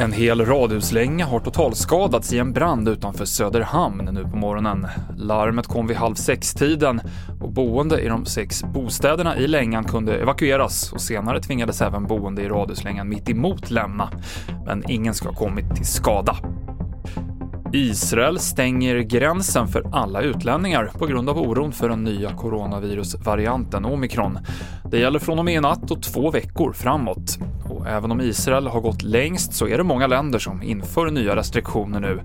En hel radhuslänga har totalskadats i en brand utanför Söderhamn nu på morgonen. Larmet kom vid halv sex-tiden och boende i de sex bostäderna i längan kunde evakueras och senare tvingades även boende i radhuslängan mitt emot lämna. Men ingen ska ha kommit till skada. Israel stänger gränsen för alla utlänningar på grund av oron för den nya coronavirusvarianten omikron. Det gäller från och med i natt och två veckor framåt. Och även om Israel har gått längst så är det många länder som inför nya restriktioner nu.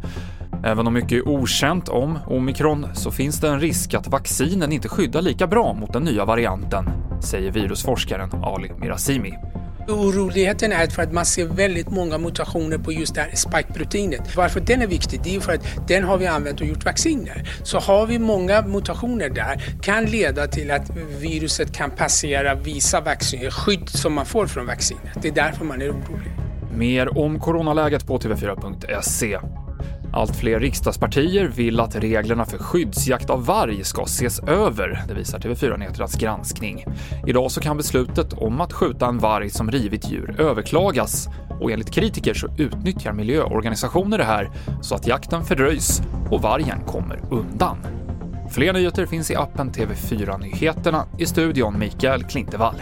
Även om mycket är okänt om omikron så finns det en risk att vaccinen inte skyddar lika bra mot den nya varianten, säger virusforskaren Ali Mirazimi. Oroligheten är för att man ser väldigt många mutationer på just det här spike-proteinet. Varför den är viktig? Det är för att den har vi använt och gjort vacciner. Så har vi många mutationer där kan leda till att viruset kan passera vissa vacciner, skydd som man får från vaccinet. Det är därför man är orolig. Mer om coronaläget på tv4.se. Allt fler riksdagspartier vill att reglerna för skyddsjakt av varg ska ses över, det visar TV4 Nyheternas granskning. Idag så kan beslutet om att skjuta en varg som rivit djur överklagas och enligt kritiker så utnyttjar miljöorganisationer det här så att jakten fördröjs och vargen kommer undan. Fler nyheter finns i appen TV4 Nyheterna, i studion Mikael Klintevall.